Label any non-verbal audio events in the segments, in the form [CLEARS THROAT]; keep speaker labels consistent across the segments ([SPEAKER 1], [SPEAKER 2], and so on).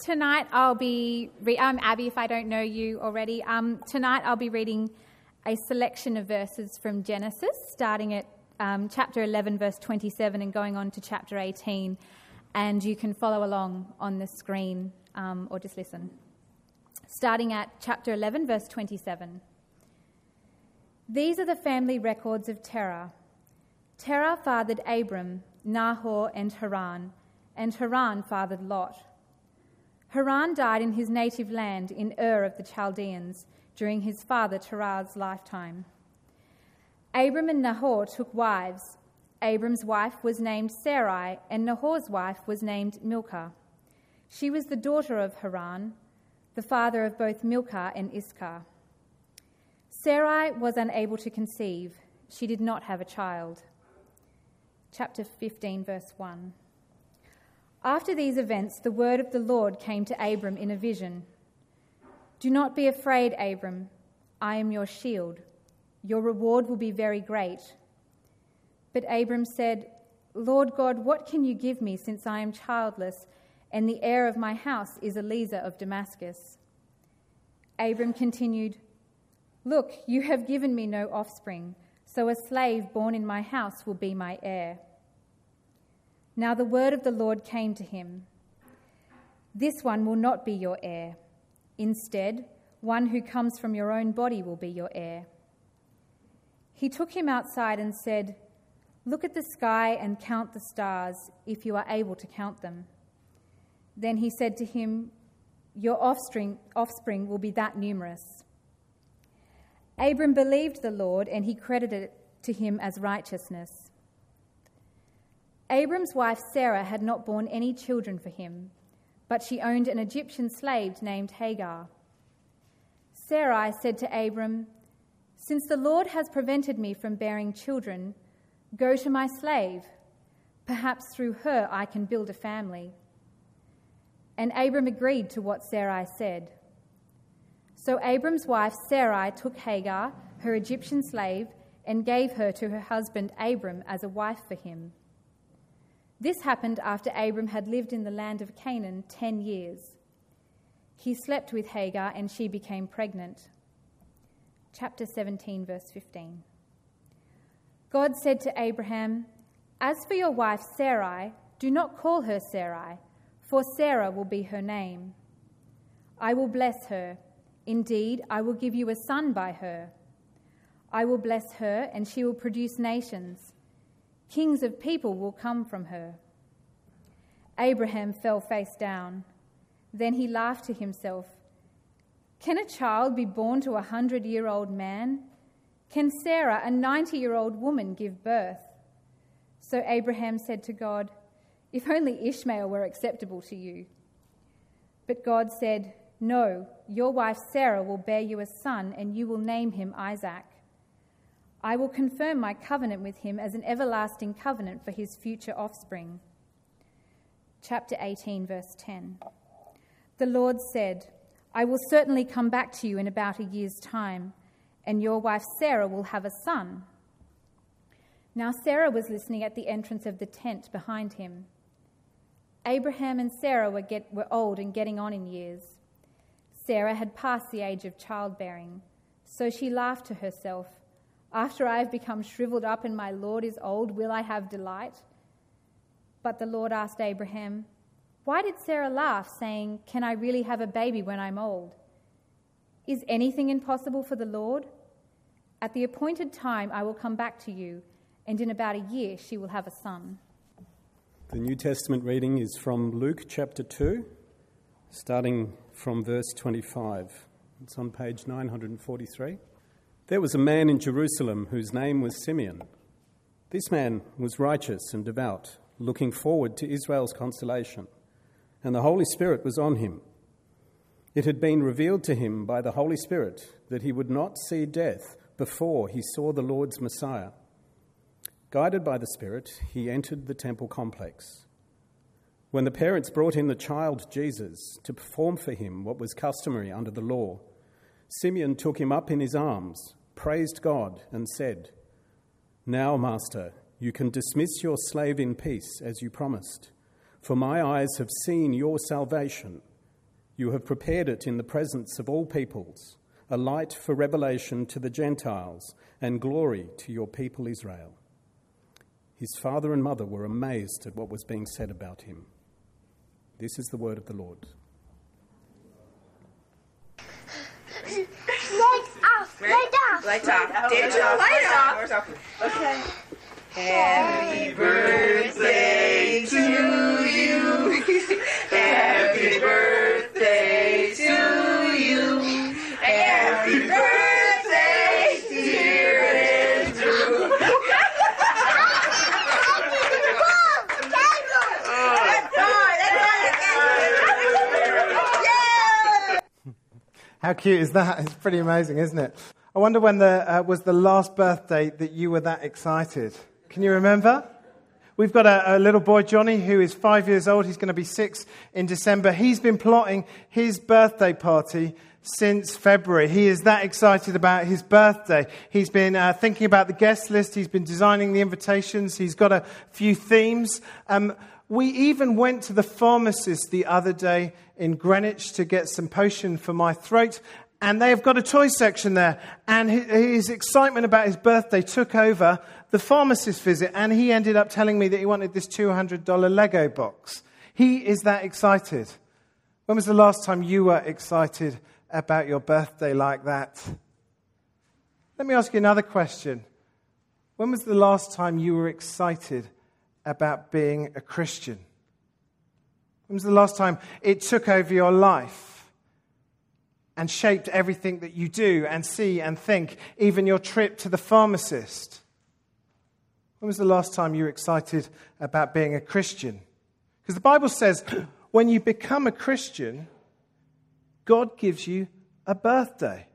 [SPEAKER 1] tonight I'll be. Re- I'm Abby, if I don't know you already. Um, tonight I'll be reading a selection of verses from Genesis, starting at um, chapter 11, verse 27, and going on to chapter 18. And you can follow along on the screen um, or just listen. Starting at chapter 11, verse 27. These are the family records of Terah. Terah fathered Abram, Nahor, and Haran, and Haran fathered Lot. Haran died in his native land in Ur of the Chaldeans during his father Terah's lifetime. Abram and Nahor took wives. Abram's wife was named Sarai, and Nahor's wife was named Milcah. She was the daughter of Haran, the father of both Milcah and Iscah. Sarai was unable to conceive. She did not have a child. Chapter 15, verse 1. After these events, the word of the Lord came to Abram in a vision Do not be afraid, Abram. I am your shield. Your reward will be very great. But Abram said, Lord God, what can you give me since I am childless, and the heir of my house is Eliezer of Damascus? Abram continued, Look, you have given me no offspring, so a slave born in my house will be my heir. Now the word of the Lord came to him This one will not be your heir. Instead, one who comes from your own body will be your heir. He took him outside and said, Look at the sky and count the stars, if you are able to count them. Then he said to him, Your offspring, offspring will be that numerous. Abram believed the Lord, and he credited it to him as righteousness. Abram's wife Sarah had not borne any children for him, but she owned an Egyptian slave named Hagar. Sarai said to Abram, Since the Lord has prevented me from bearing children, go to my slave. Perhaps through her I can build a family. And Abram agreed to what Sarai said. So Abram's wife Sarai took Hagar, her Egyptian slave, and gave her to her husband Abram as a wife for him. This happened after Abram had lived in the land of Canaan ten years. He slept with Hagar and she became pregnant. Chapter 17, verse 15. God said to Abraham, As for your wife Sarai, do not call her Sarai, for Sarah will be her name. I will bless her. Indeed, I will give you a son by her. I will bless her, and she will produce nations. Kings of people will come from her. Abraham fell face down. Then he laughed to himself. Can a child be born to a hundred year old man? Can Sarah, a 90 year old woman, give birth? So Abraham said to God, If only Ishmael were acceptable to you. But God said, No, your wife Sarah will bear you a son, and you will name him Isaac. I will confirm my covenant with him as an everlasting covenant for his future offspring. Chapter 18, verse 10. The Lord said, I will certainly come back to you in about a year's time, and your wife Sarah will have a son. Now Sarah was listening at the entrance of the tent behind him. Abraham and Sarah were, get, were old and getting on in years. Sarah had passed the age of childbearing, so she laughed to herself after I have become shriveled up and my Lord is old, will I have delight? But the Lord asked Abraham, Why did Sarah laugh, saying, Can I really have a baby when I'm old? Is anything impossible for the Lord? At the appointed time I will come back to you, and in about a year she will have a son.
[SPEAKER 2] The New Testament reading is from Luke chapter 2, starting from verse 25. It's on page 943. There was a man in Jerusalem whose name was Simeon. This man was righteous and devout, looking forward to Israel's consolation, and the Holy Spirit was on him. It had been revealed to him by the Holy Spirit that he would not see death before he saw the Lord's Messiah. Guided by the Spirit, he entered the temple complex. When the parents brought in the child Jesus to perform for him what was customary under the law, Simeon took him up in his arms praised God, and said, Now, Master, you can dismiss your slave in peace as you promised, for my eyes have seen your salvation, You have prepared it in the presence of all peoples, a light for revelation to the Gentiles and glory to your people Israel. His father and mother were amazed at what was being said about him. This is the word of the Lord.
[SPEAKER 3] Lights off. Light off.
[SPEAKER 4] Lights off. Digital light off. Okay. Happy birthday to you. [LAUGHS] Happy birthday
[SPEAKER 5] How cute is that? [LAUGHS] It's pretty amazing, isn't it? I wonder when the, uh, was the last birthday that you were that excited. Can you remember? We've got a, a, little boy, Johnny, who is five years old. He's going to be six in December. He's been plotting his birthday party since February. He is that excited about his birthday. He's been uh, thinking about the guest list. He's been designing the invitations. He's got a few themes. Um, we even went to the pharmacist the other day in Greenwich to get some potion for my throat. And they have got a toy section there. And his excitement about his birthday took over the pharmacist visit. And he ended up telling me that he wanted this $200 Lego box. He is that excited. When was the last time you were excited about your birthday like that? Let me ask you another question. When was the last time you were excited about being a Christian? When was the last time it took over your life and shaped everything that you do and see and think, even your trip to the pharmacist? When was the last time you were excited about being a Christian? Because the Bible says [CLEARS THROAT] when you become a Christian, God gives you a birthday.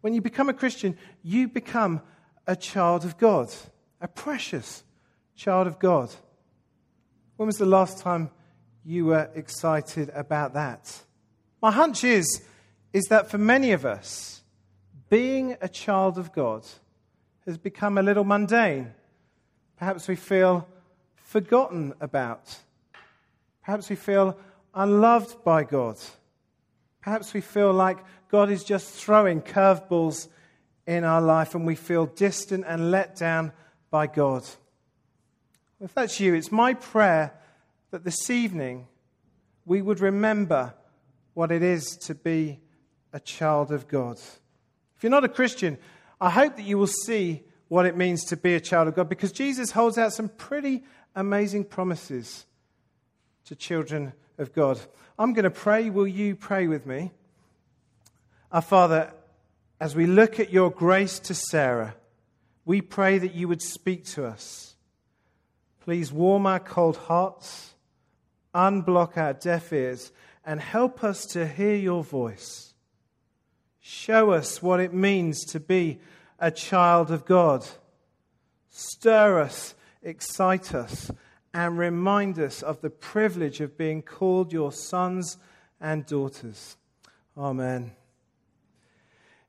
[SPEAKER 5] When you become a Christian, you become a child of God, a precious child of God. When was the last time you were excited about that? My hunch is, is that for many of us, being a child of God has become a little mundane. Perhaps we feel forgotten about. Perhaps we feel unloved by God. Perhaps we feel like God is just throwing curveballs in our life and we feel distant and let down by God. If that's you, it's my prayer that this evening we would remember what it is to be a child of God. If you're not a Christian, I hope that you will see what it means to be a child of God because Jesus holds out some pretty amazing promises to children of God. I'm going to pray. Will you pray with me? Our Father, as we look at your grace to Sarah, we pray that you would speak to us. Please warm our cold hearts, unblock our deaf ears, and help us to hear your voice. Show us what it means to be a child of God. Stir us, excite us, and remind us of the privilege of being called your sons and daughters. Amen.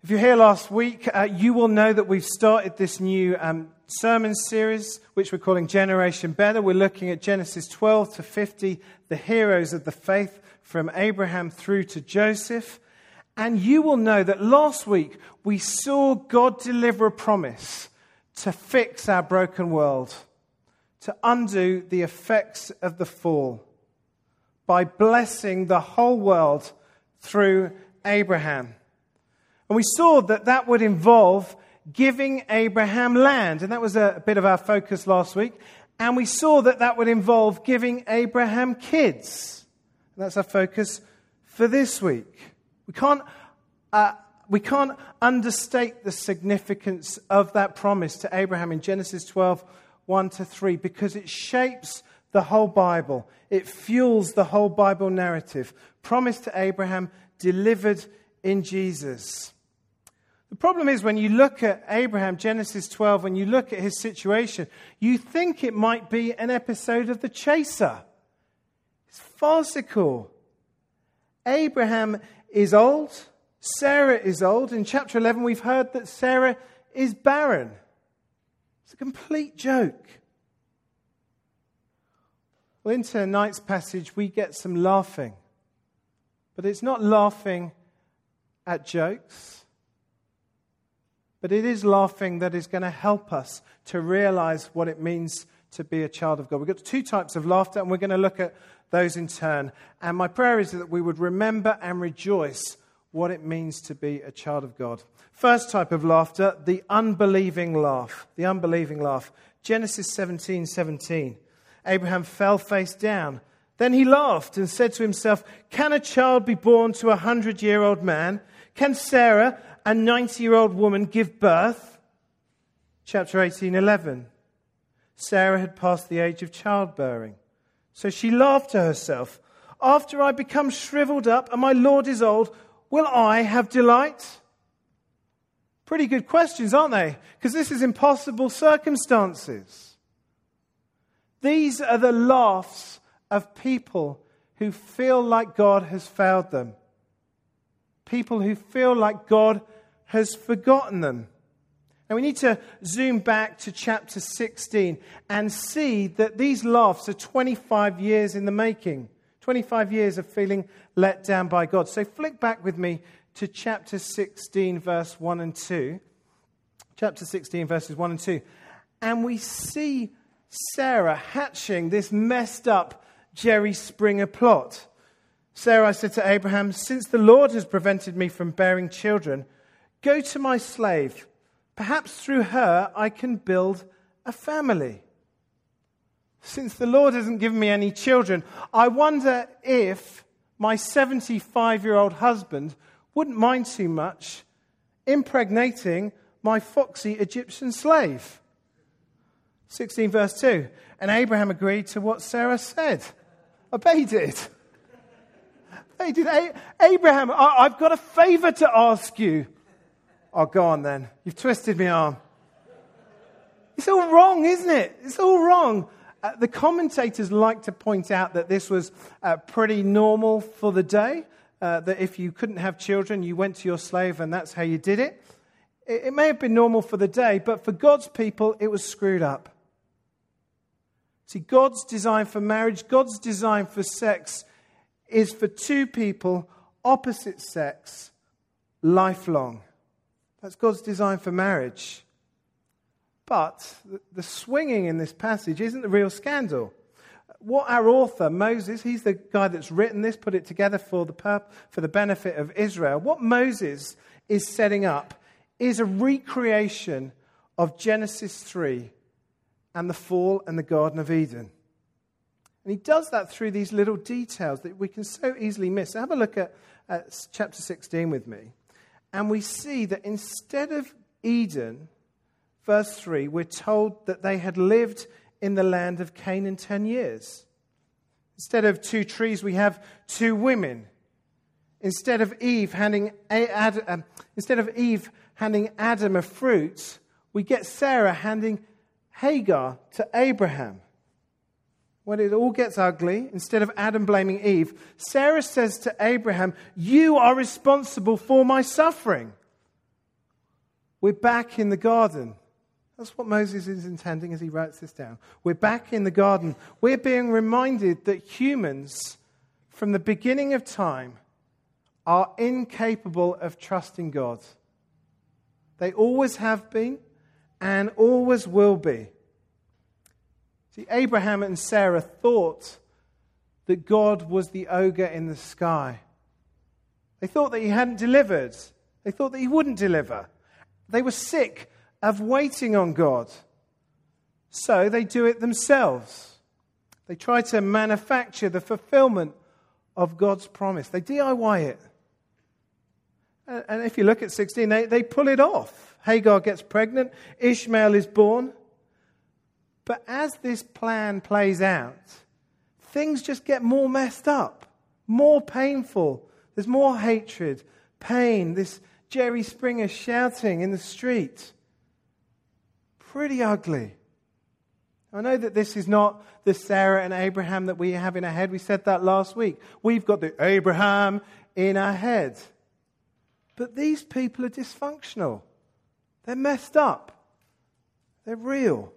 [SPEAKER 5] If you're here last week, uh, you will know that we've started this new um, sermon series, which we're calling Generation Better. We're looking at Genesis 12 to 50, the heroes of the faith from Abraham through to Joseph. And you will know that last week we saw God deliver a promise to fix our broken world, to undo the effects of the fall by blessing the whole world through Abraham. And we saw that that would involve giving Abraham land. And that was a bit of our focus last week. And we saw that that would involve giving Abraham kids. And that's our focus for this week. We can't, uh, we can't understate the significance of that promise to Abraham in Genesis 12, 1 to 3, because it shapes the whole Bible. It fuels the whole Bible narrative. Promise to Abraham, delivered in Jesus. The problem is when you look at Abraham, Genesis 12, when you look at his situation, you think it might be an episode of The Chaser. It's farcical. Abraham is old. Sarah is old. In chapter 11, we've heard that Sarah is barren. It's a complete joke. Well, into tonight's passage, we get some laughing. But it's not laughing at jokes, but it is laughing that is going to help us to realize what it means to be a child of God. We've got two types of laughter, and we're going to look at those in turn. And my prayer is that we would remember and rejoice what it means to be a child of God. First type of laughter, the unbelieving laugh. The unbelieving laugh. Genesis 17 17. Abraham fell face down. Then he laughed and said to himself, Can a child be born to a hundred year old man? Can Sarah, a 90 year old woman, give birth? Chapter 18 11. Sarah had passed the age of childbearing. So she laughed to herself. After I become shriveled up and my Lord is old, will I have delight? Pretty good questions, aren't they? Because this is impossible circumstances. These are the laughs of people who feel like God has failed them, people who feel like God has forgotten them. And we need to zoom back to chapter 16 and see that these laughs are 25 years in the making. 25 years of feeling let down by God. So flick back with me to chapter 16, verse 1 and 2. Chapter 16, verses 1 and 2. And we see Sarah hatching this messed up Jerry Springer plot. Sarah said to Abraham, Since the Lord has prevented me from bearing children, go to my slave. Perhaps through her I can build a family. Since the Lord hasn't given me any children, I wonder if my 75 year old husband wouldn't mind too much impregnating my foxy Egyptian slave. 16 verse 2. And Abraham agreed to what Sarah said. I bet he did. Abraham, I've got a favor to ask you. Oh, go on then. You've twisted my arm. It's all wrong, isn't it? It's all wrong. Uh, the commentators like to point out that this was uh, pretty normal for the day, uh, that if you couldn't have children, you went to your slave and that's how you did it. it. It may have been normal for the day, but for God's people, it was screwed up. See, God's design for marriage, God's design for sex is for two people, opposite sex, lifelong. That's God's design for marriage. But the swinging in this passage isn't the real scandal. What our author, Moses, he's the guy that's written this, put it together for the, for the benefit of Israel. What Moses is setting up is a recreation of Genesis 3 and the fall and the Garden of Eden. And he does that through these little details that we can so easily miss. Have a look at, chapter 16 with me. And we see that instead of Eden, verse 3, we're told that they had lived in the land of Canaan 10 years. Instead of two trees, we have two women. Instead of Eve handing, um, instead of Eve handing Adam a fruit, we get Sarah handing Hagar to Abraham. When it all gets ugly, instead of Adam blaming Eve, Sarah says to Abraham, You are responsible for my suffering. We're back in the garden. That's what Moses is intending as he writes this down. We're back in the garden. We're being reminded that humans, from the beginning of time, are incapable of trusting God. They always have been and always will be. See, Abraham and Sarah thought that God was the ogre in the sky. They thought that he hadn't delivered. They thought that he wouldn't deliver. They were sick of waiting on God. So they do it themselves. They try to manufacture the fulfillment of God's promise. They DIY it. And if you look at 16, they, they pull it off. Hagar gets pregnant, Ishmael is born. But as this plan plays out, things just get more messed up, more painful. There's more hatred, pain, this Jerry Springer shouting in the street. Pretty ugly. I know that this is not the Sarah and Abraham that we have in our head. We said that last week. We've got the Abraham in our head. But these people are dysfunctional. They're messed up. They're real.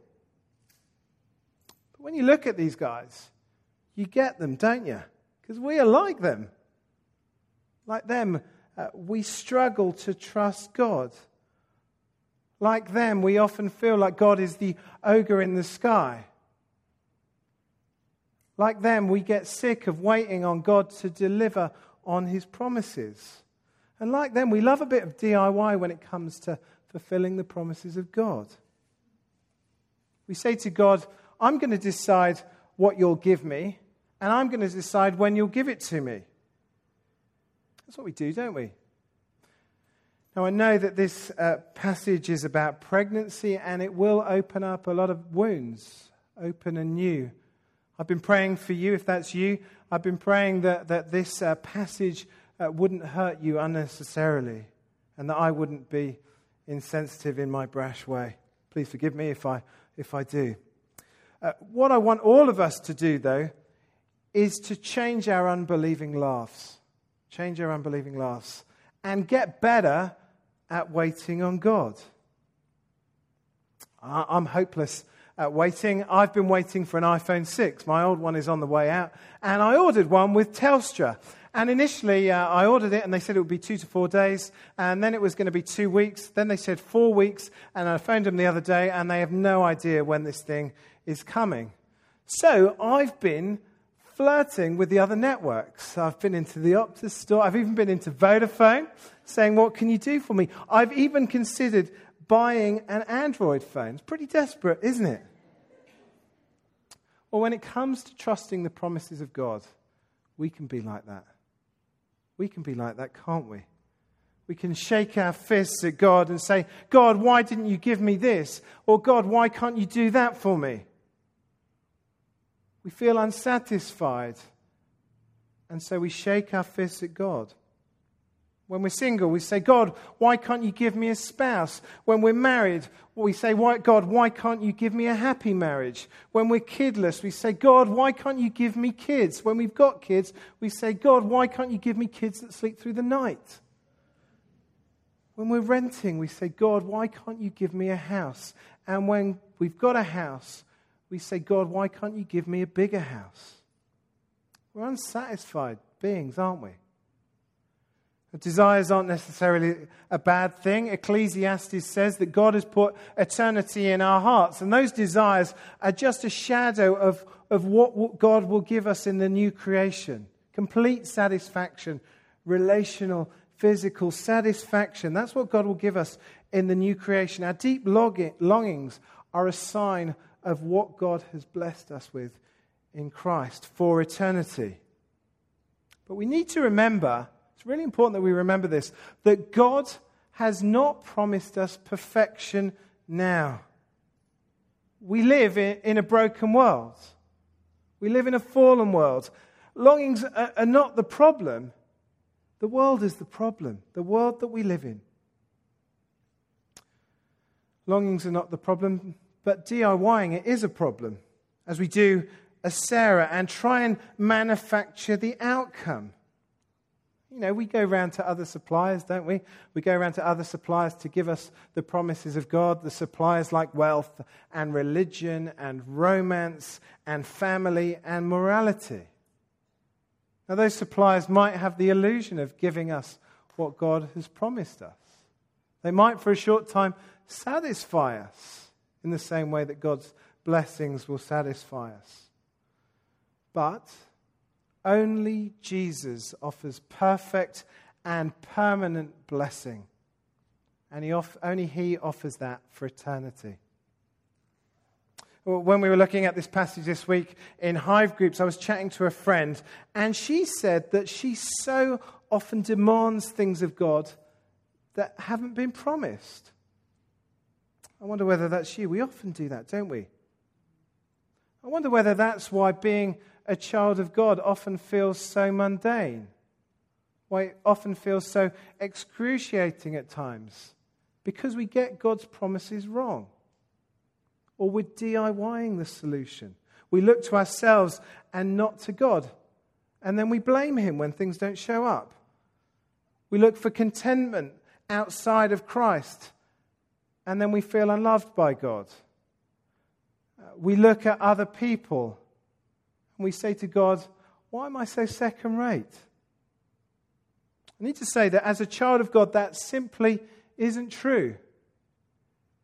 [SPEAKER 5] When you look at these guys, you get them, don't you? Because we are like them. Like them, uh, we struggle to trust God. Like them, we often feel like God is the ogre in the sky. Like them, we get sick of waiting on God to deliver on his promises. And like them, we love a bit of DIY when it comes to fulfilling the promises of God. We say to God, I'm going to decide what you'll give me, and I'm going to decide when you'll give it to me. That's what we do, don't we? Now, I know that this uh, passage is about pregnancy, and it will open up a lot of wounds, open and new. I've been praying for you, if that's you. I've been praying that, that this uh, passage uh, wouldn't hurt you unnecessarily and that I wouldn't be insensitive in my brash way. Please forgive me if I, if I do. Uh, what I want all of us to do, though, is to change our unbelieving laughs. Change our unbelieving laughs. And get better at waiting on God. I'm hopeless at waiting. I've been waiting for an iPhone 6. My old one is on the way out. And I ordered one with Telstra. And initially, uh, I ordered it and they said it would be two to four days. And then it was going to be two weeks. Then they said four weeks. And I phoned them the other day and they have no idea when this thing is coming. So I've been flirting with the other networks. I've been into the Optus store. I've even been into Vodafone saying, What can you do for me? I've even considered buying an Android phone. It's pretty desperate, isn't it? Well, when it comes to trusting the promises of God, we can be like that. We can be like that, can't we? We can shake our fists at God and say, God, why didn't you give me this? Or God, why can't you do that for me? We feel unsatisfied. And so we shake our fists at God. When we're single, we say, God, why can't you give me a spouse? When we're married, we say, why, God, why can't you give me a happy marriage? When we're kidless, we say, God, why can't you give me kids? When we've got kids, we say, God, why can't you give me kids that sleep through the night? When we're renting, we say, God, why can't you give me a house? And when we've got a house, we say, God, why can't you give me a bigger house? We're unsatisfied beings, aren't we? Desires aren't necessarily a bad thing. Ecclesiastes says that God has put eternity in our hearts, and those desires are just a shadow of, of what God will give us in the new creation complete satisfaction, relational, physical satisfaction. That's what God will give us in the new creation. Our deep longings are a sign of what God has blessed us with in Christ for eternity. But we need to remember it's really important that we remember this that God has not promised us perfection now. We live in, a broken world, we live in a fallen world. Longings are not the problem, the world is the problem, the world that we live in. Longings are not the problem, but DIYing it is a problem, as we do as Sarah and try and manufacture the outcome. You know, we go around to other suppliers, don't we? We go around to other suppliers to give us the promises of God, the suppliers like wealth and religion and romance and family and morality. Now, those suppliers might have the illusion of giving us what God has promised us. They might, for a short time, satisfy us in the same way that God's blessings will satisfy us. But only Jesus offers perfect and permanent blessing. And he off, only He offers that for eternity. When we were looking at this passage this week in Hive groups, I was chatting to a friend, and she said that she so often demands things of God that haven't been promised. I wonder whether that's you. We often do that, don't we? I wonder whether that's why being a child of God often feels so mundane, why it often feels so excruciating at times, because we get God's promises wrong. Or we're DIYing the solution. We look to ourselves and not to God. And then we blame Him when things don't show up. We look for contentment outside of Christ. And then we feel unloved by God. We look at other people and we say to God, Why am I so second rate? I need to say that as a child of God, that simply isn't true.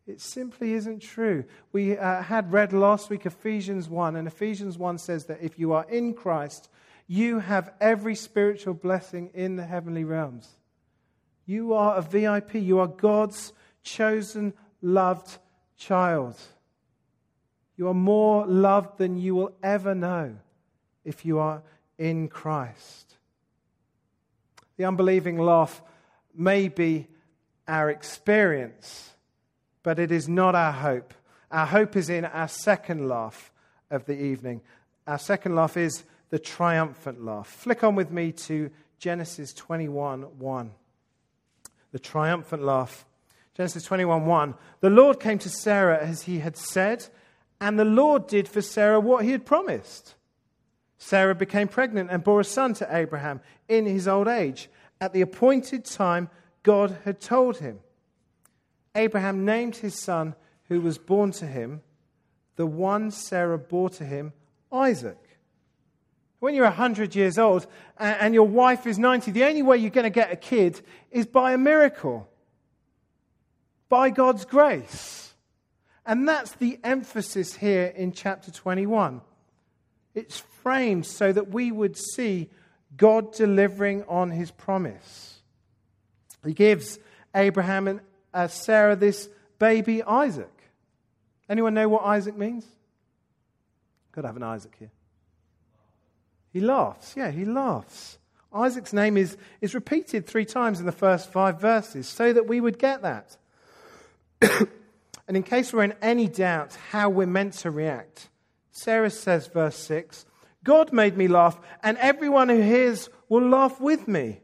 [SPEAKER 5] It simply isn't true. We uh, had read last week Ephesians 1, and Ephesians 1 says that if you are in Christ, you have every spiritual blessing in the heavenly realms. You are a VIP. You are God's chosen, loved child. You are more loved than you will ever know if you are in Christ. The unbelieving laugh may be our experience, but it is not our hope. Our hope is in our second laugh of the evening. Our second laugh is the triumphant laugh. Flick on with me to Genesis 21 1. The triumphant laugh. Genesis 21 1. The Lord came to Sarah as he had said, and the Lord did for Sarah what he had promised. Sarah became pregnant and bore a son to Abraham in his old age, at the appointed time God had told him. Abraham named his son who was born to him, the one Sarah bore to him, Isaac. When you're 100 years old and your wife is 90, the only way you're going to get a kid is by a miracle, by God's grace. And that's the emphasis here in chapter 21. It's framed so that we would see God delivering on his promise. He gives Abraham and uh, Sarah this baby Isaac. Anyone know what Isaac means? Got to have an Isaac here. He laughs. Yeah, he laughs. Isaac's name is, is repeated three times in the first five verses so that we would get that. [COUGHS] and in case we're in any doubt how we're meant to react, Sarah says, verse 6, God made me laugh, and everyone who hears will laugh with me.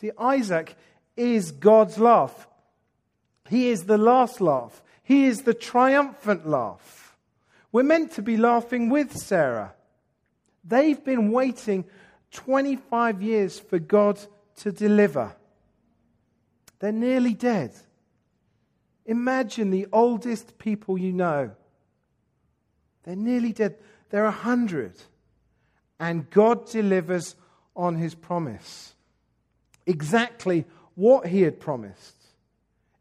[SPEAKER 5] See, Isaac is God's laugh. He is the last laugh. He is the triumphant laugh. We're meant to be laughing with Sarah. They've been waiting 25 years for God to deliver. They're nearly dead. Imagine the oldest people you know they're nearly dead. They're a hundred. And God delivers on his promise. Exactly what he had promised.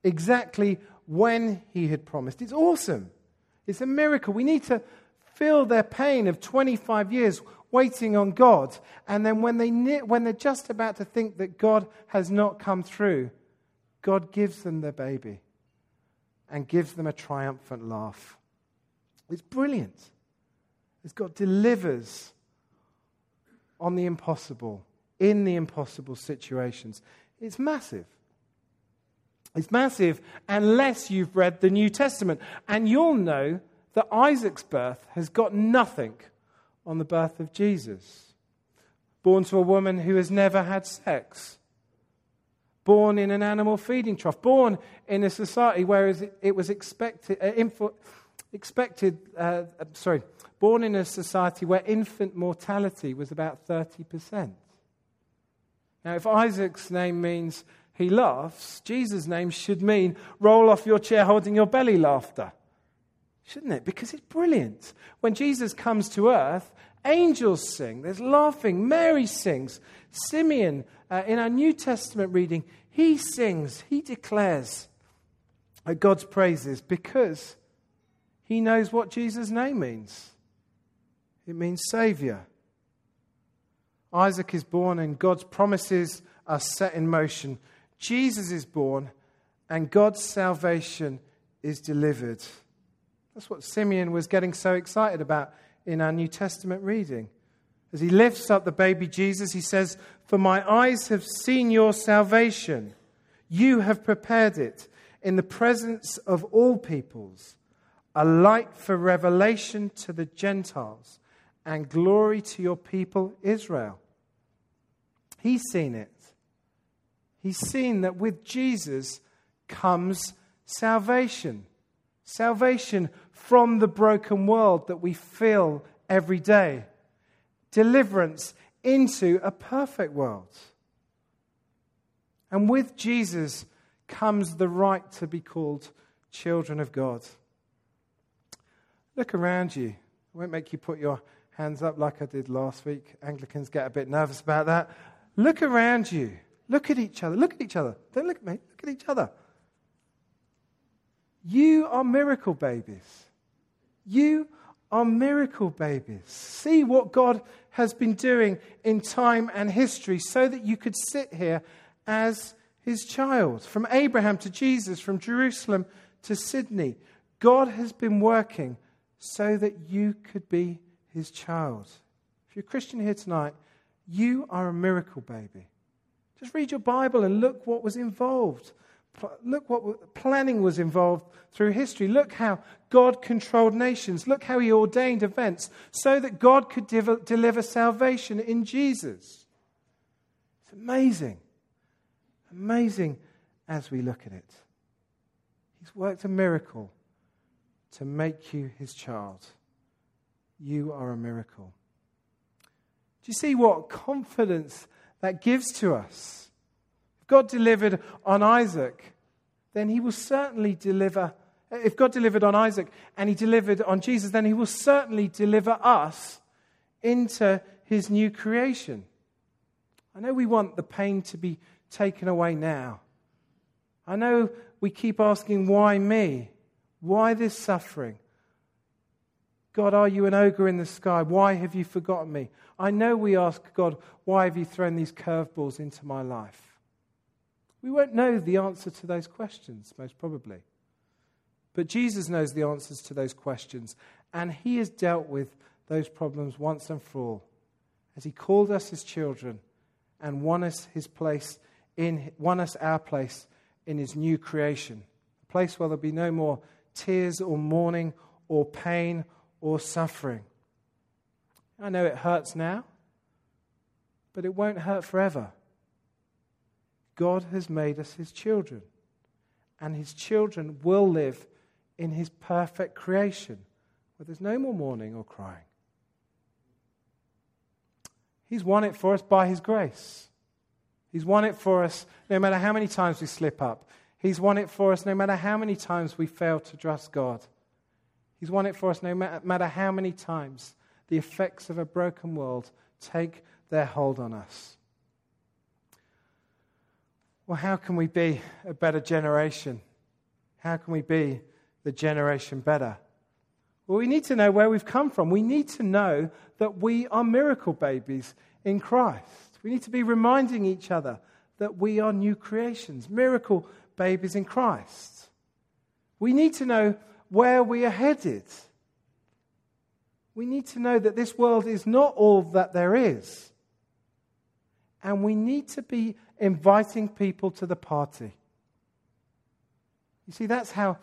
[SPEAKER 5] Exactly when he had promised. It's awesome. It's a miracle. We need to feel their pain of 25 years waiting on God. And then when, they, when they're just about to think that God has not come through, God gives them their baby and gives them a triumphant laugh. It's brilliant. It's God delivers on the impossible, in the impossible situations. It's massive. It's massive unless you've read the New Testament. And you'll know that Isaac's birth has got nothing on the birth of Jesus. Born to a woman who has never had sex. Born in an animal feeding trough. Born in a society where it was expected, uh, expected, uh, sorry, born in a society where infant mortality was about 30%. Now, if Isaac's name means he laughs, Jesus' name should mean roll off your chair holding your belly laughter. Shouldn't it? Because it's brilliant. When Jesus comes to earth, angels sing, there's laughing, Mary sings, Simeon, uh, in our New Testament reading, he sings, he declares God's praises because he knows what Jesus' name means. It means Savior. Isaac is born, and God's promises are set in motion. Jesus is born, and God's salvation is delivered. That's what Simeon was getting so excited about in our New Testament reading. As he lifts up the baby Jesus, he says, For my eyes have seen your salvation. You have prepared it in the presence of all peoples a light for revelation to the Gentiles and glory to your people Israel. He's seen it. He's seen that with Jesus comes salvation. Salvation from the broken world that we feel every day. Deliverance into a perfect world. And with Jesus comes the right to be called children of God. Look around you. I won't make you put your hands up like I did last week. Anglicans get a bit nervous about that. Look around you. Look at each other. Look at each other. Don't look at me. Look at each other. You are miracle babies. You are miracle babies. See what God has been doing in time and history so that you could sit here as his child. From Abraham to Jesus, from Jerusalem to Sydney, God has been working so that you could be his child. If you're a Christian here tonight, you are a miracle baby. Just read your Bible and look what was involved. Look what planning was involved through history. Look how God controlled nations. Look how he ordained events so that God could div- deliver salvation in Jesus. It's amazing. Amazing as we look at it. He's worked a miracle to make you his child. You are a miracle. Do you see what confidence that gives to us? God delivered on Isaac, then he will certainly deliver. If God delivered on Isaac and he delivered on Jesus, then he will certainly deliver us into his new creation. I know we want the pain to be taken away now. I know we keep asking, why me? Why this suffering? God, are you an ogre in the sky? Why have you forgotten me? I know we ask God, why have you thrown these curveballs into my life? We won't know the answer to those questions, most probably. But Jesus knows the answers to those questions, and He has dealt with those problems once and for all as He called us His children and won us His place in, won us our place in His new creation, a place where there'll be no more tears or mourning or pain or suffering. I know it hurts now, but it won't hurt forever. God has made us his children, and his children will live in his perfect creation where there's no more mourning or crying. He's won it for us by his grace. He's won it for us no matter how many times we slip up. He's won it for us no matter how many times we fail to trust God. He's won it for us no matter how many times the effects of a broken world take their hold on us. Well, how can we be a better generation? How can we be the generation better? Well, we need to know where we've come from. We need to know that we are miracle babies in Christ. We need to be reminding each other that we are new creations, miracle babies in Christ. We need to know where we are headed. We need to know that this world is not all that there is. And we need to be inviting people to the party. You see, that's how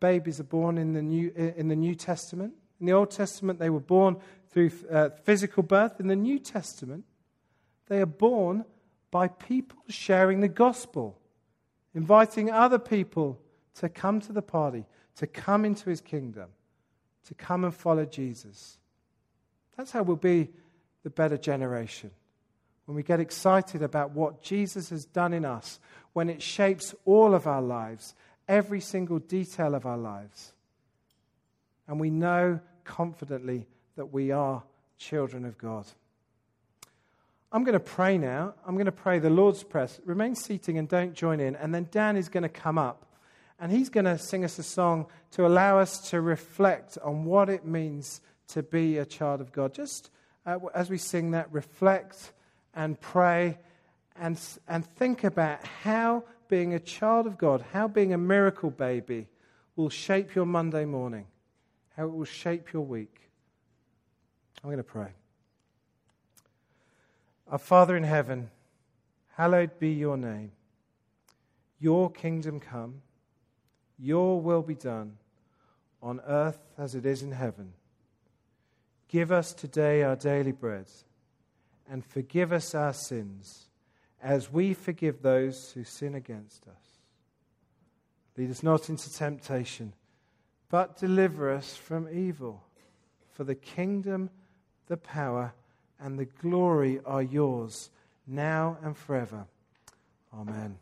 [SPEAKER 5] babies are born in the New, in the New Testament. In the Old Testament, they were born through uh, physical birth. In the New Testament, they are born by people sharing the gospel, inviting other people to come to the party, to come into his kingdom, to come and follow Jesus. That's how we'll be the better generation. When we get excited about what Jesus has done in us, when it shapes all of our lives, every single detail of our lives. And we know confidently that we are children of God. I'm going to pray now. I'm going to pray the Lord's Prayer. Remain seating and don't join in. And then Dan is going to come up and he's going to sing us a song to allow us to reflect on what it means to be a child of God. Just uh, as we sing that, reflect and pray and, and think about how being a child of God, how being a miracle baby will shape your Monday morning, how it will shape your week. I'm going to pray. Our Father in heaven, hallowed be your name. Your kingdom come your will be done on earth as it is in heaven. Give us today our daily bread and forgive us our sins as we forgive those who sin against us. Lead us not into temptation, but deliver us from evil. For the kingdom, the power, and the glory are yours now and forever. Amen.